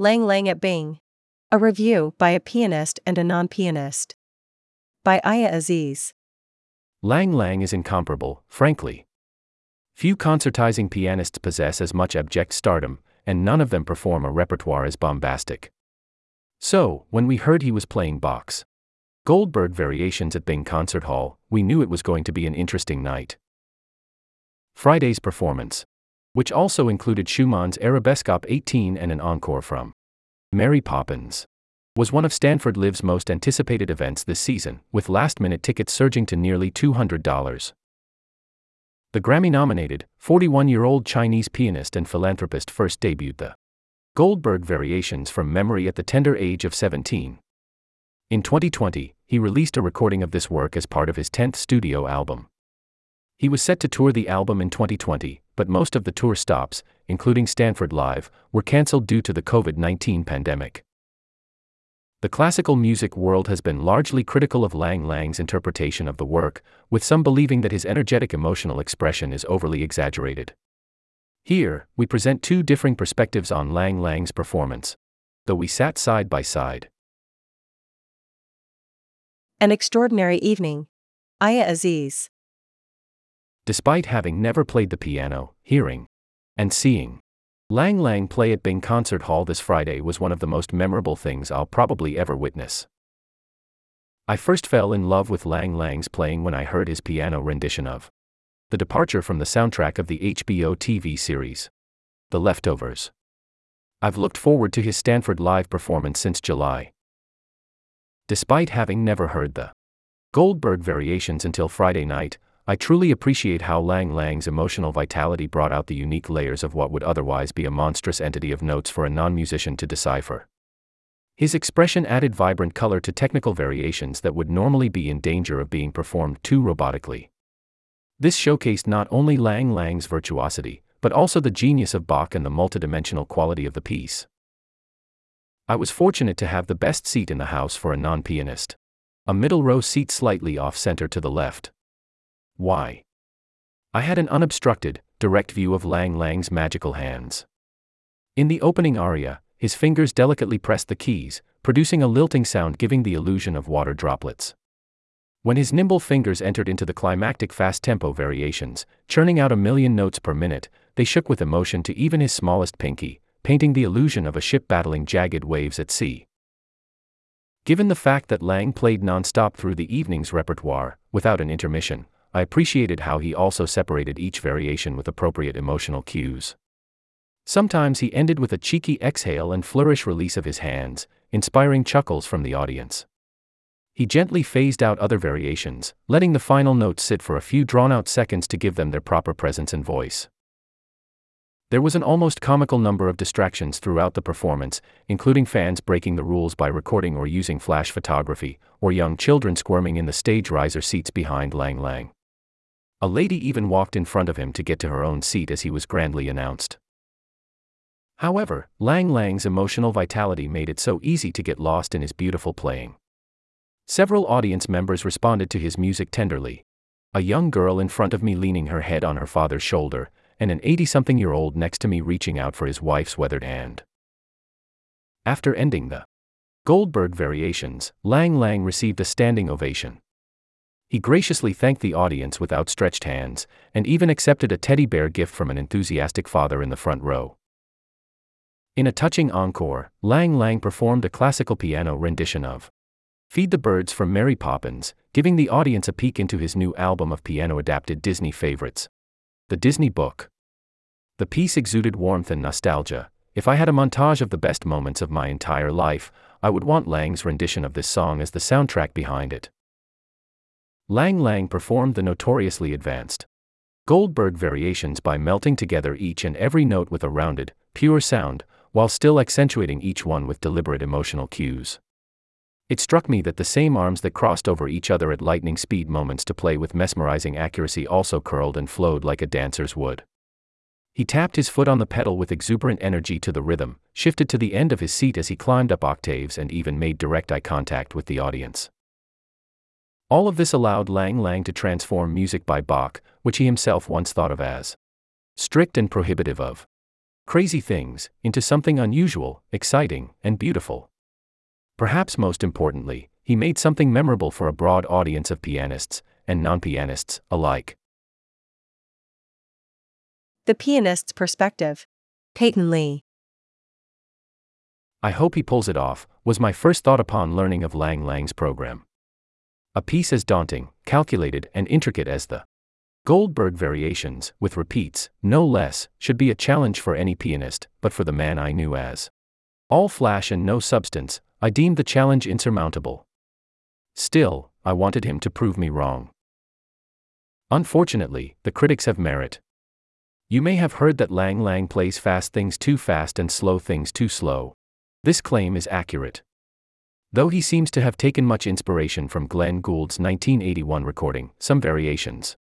Lang Lang at Bing. A review by a pianist and a non pianist. By Aya Aziz. Lang Lang is incomparable, frankly. Few concertizing pianists possess as much abject stardom, and none of them perform a repertoire as bombastic. So, when we heard he was playing Bach's Goldberg Variations at Bing Concert Hall, we knew it was going to be an interesting night. Friday's performance which also included Schumann's Arabesque Op. 18 and an encore from Mary Poppins, was one of Stanford Live's most anticipated events this season, with last minute tickets surging to nearly $200. The Grammy nominated, 41 year old Chinese pianist and philanthropist first debuted the Goldberg Variations from memory at the tender age of 17. In 2020, he released a recording of this work as part of his 10th studio album. He was set to tour the album in 2020, but most of the tour stops, including Stanford Live, were cancelled due to the COVID 19 pandemic. The classical music world has been largely critical of Lang Lang's interpretation of the work, with some believing that his energetic emotional expression is overly exaggerated. Here, we present two differing perspectives on Lang Lang's performance, though we sat side by side. An extraordinary evening. Aya Aziz. Despite having never played the piano, hearing and seeing Lang Lang play at Bing Concert Hall this Friday was one of the most memorable things I'll probably ever witness. I first fell in love with Lang Lang's playing when I heard his piano rendition of The Departure from the soundtrack of the HBO TV series The Leftovers. I've looked forward to his Stanford Live performance since July. Despite having never heard the Goldberg variations until Friday night, I truly appreciate how Lang Lang's emotional vitality brought out the unique layers of what would otherwise be a monstrous entity of notes for a non musician to decipher. His expression added vibrant color to technical variations that would normally be in danger of being performed too robotically. This showcased not only Lang Lang's virtuosity, but also the genius of Bach and the multidimensional quality of the piece. I was fortunate to have the best seat in the house for a non pianist. A middle row seat slightly off center to the left. Why? I had an unobstructed, direct view of Lang Lang's magical hands. In the opening aria, his fingers delicately pressed the keys, producing a lilting sound giving the illusion of water droplets. When his nimble fingers entered into the climactic fast tempo variations, churning out a million notes per minute, they shook with emotion to even his smallest pinky, painting the illusion of a ship battling jagged waves at sea. Given the fact that Lang played non-stop through the evening's repertoire, without an intermission, I appreciated how he also separated each variation with appropriate emotional cues. Sometimes he ended with a cheeky exhale and flourish release of his hands, inspiring chuckles from the audience. He gently phased out other variations, letting the final notes sit for a few drawn out seconds to give them their proper presence and voice. There was an almost comical number of distractions throughout the performance, including fans breaking the rules by recording or using flash photography, or young children squirming in the stage riser seats behind Lang Lang. A lady even walked in front of him to get to her own seat as he was grandly announced. However, Lang Lang's emotional vitality made it so easy to get lost in his beautiful playing. Several audience members responded to his music tenderly. A young girl in front of me leaning her head on her father's shoulder, and an 80 something year old next to me reaching out for his wife's weathered hand. After ending the Goldberg variations, Lang Lang received a standing ovation. He graciously thanked the audience with outstretched hands, and even accepted a teddy bear gift from an enthusiastic father in the front row. In a touching encore, Lang Lang performed a classical piano rendition of Feed the Birds from Mary Poppins, giving the audience a peek into his new album of piano adapted Disney favorites. The Disney Book. The piece exuded warmth and nostalgia. If I had a montage of the best moments of my entire life, I would want Lang's rendition of this song as the soundtrack behind it. Lang Lang performed the notoriously advanced Goldberg variations by melting together each and every note with a rounded, pure sound, while still accentuating each one with deliberate emotional cues. It struck me that the same arms that crossed over each other at lightning speed moments to play with mesmerizing accuracy also curled and flowed like a dancer's would. He tapped his foot on the pedal with exuberant energy to the rhythm, shifted to the end of his seat as he climbed up octaves, and even made direct eye contact with the audience. All of this allowed Lang Lang to transform music by Bach, which he himself once thought of as strict and prohibitive of crazy things, into something unusual, exciting, and beautiful. Perhaps most importantly, he made something memorable for a broad audience of pianists and non pianists alike. The Pianist's Perspective. Peyton Lee. I hope he pulls it off, was my first thought upon learning of Lang Lang's program. A piece as daunting, calculated, and intricate as the Goldberg Variations, with repeats, no less, should be a challenge for any pianist, but for the man I knew as all flash and no substance, I deemed the challenge insurmountable. Still, I wanted him to prove me wrong. Unfortunately, the critics have merit. You may have heard that Lang Lang plays fast things too fast and slow things too slow. This claim is accurate. Though he seems to have taken much inspiration from Glenn Gould's 1981 recording, some variations,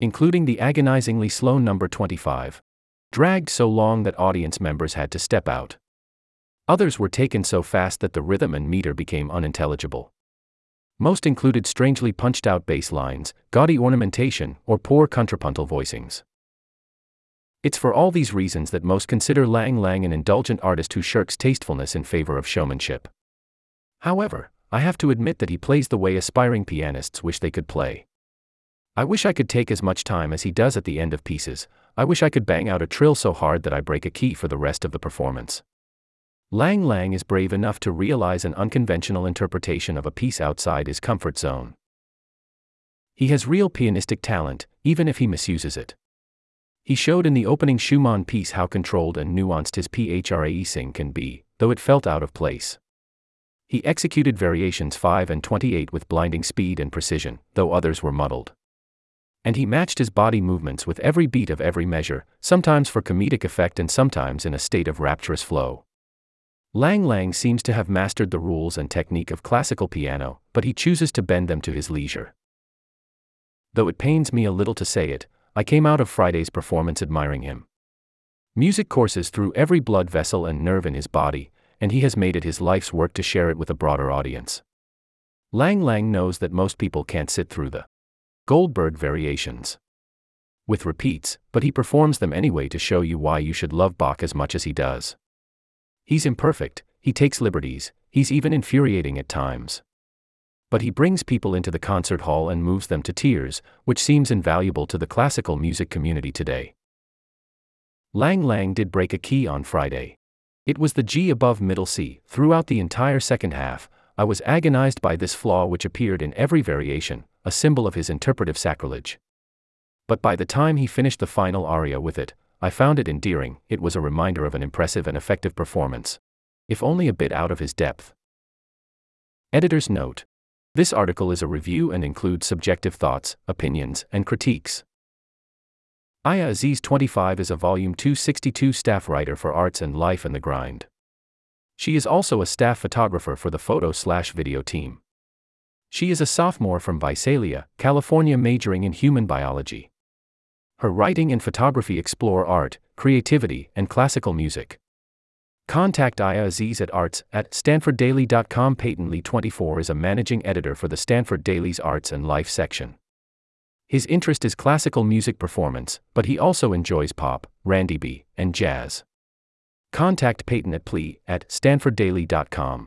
including the agonizingly slow number 25, dragged so long that audience members had to step out. Others were taken so fast that the rhythm and meter became unintelligible. Most included strangely punched out bass lines, gaudy ornamentation, or poor contrapuntal voicings. It's for all these reasons that most consider Lang Lang an indulgent artist who shirks tastefulness in favor of showmanship. However, I have to admit that he plays the way aspiring pianists wish they could play. I wish I could take as much time as he does at the end of pieces, I wish I could bang out a trill so hard that I break a key for the rest of the performance. Lang Lang is brave enough to realize an unconventional interpretation of a piece outside his comfort zone. He has real pianistic talent, even if he misuses it. He showed in the opening Schumann piece how controlled and nuanced his phrasing can be, though it felt out of place. He executed variations 5 and 28 with blinding speed and precision, though others were muddled. And he matched his body movements with every beat of every measure, sometimes for comedic effect and sometimes in a state of rapturous flow. Lang Lang seems to have mastered the rules and technique of classical piano, but he chooses to bend them to his leisure. Though it pains me a little to say it, I came out of Friday's performance admiring him. Music courses through every blood vessel and nerve in his body, and he has made it his life's work to share it with a broader audience. Lang Lang knows that most people can't sit through the Goldberg variations with repeats, but he performs them anyway to show you why you should love Bach as much as he does. He's imperfect, he takes liberties, he's even infuriating at times but he brings people into the concert hall and moves them to tears, which seems invaluable to the classical music community today. Lang Lang did break a key on Friday. It was the G above middle C. Throughout the entire second half, I was agonized by this flaw which appeared in every variation, a symbol of his interpretive sacrilege. But by the time he finished the final aria with it, I found it endearing, it was a reminder of an impressive and effective performance. If only a bit out of his depth. Editor's note this article is a review and includes subjective thoughts, opinions, and critiques. Aya Aziz 25 is a Volume 262 staff writer for Arts and Life and the Grind. She is also a staff photographer for the photo slash video team. She is a sophomore from Visalia, California, majoring in human biology. Her writing and photography explore art, creativity, and classical music. Contact Aya Aziz at arts at stanforddaily.com. Lee 24 is a managing editor for the Stanford Daily's Arts and Life section. His interest is classical music performance, but he also enjoys pop, R&B, and jazz. Contact Peyton at plea at stanforddaily.com.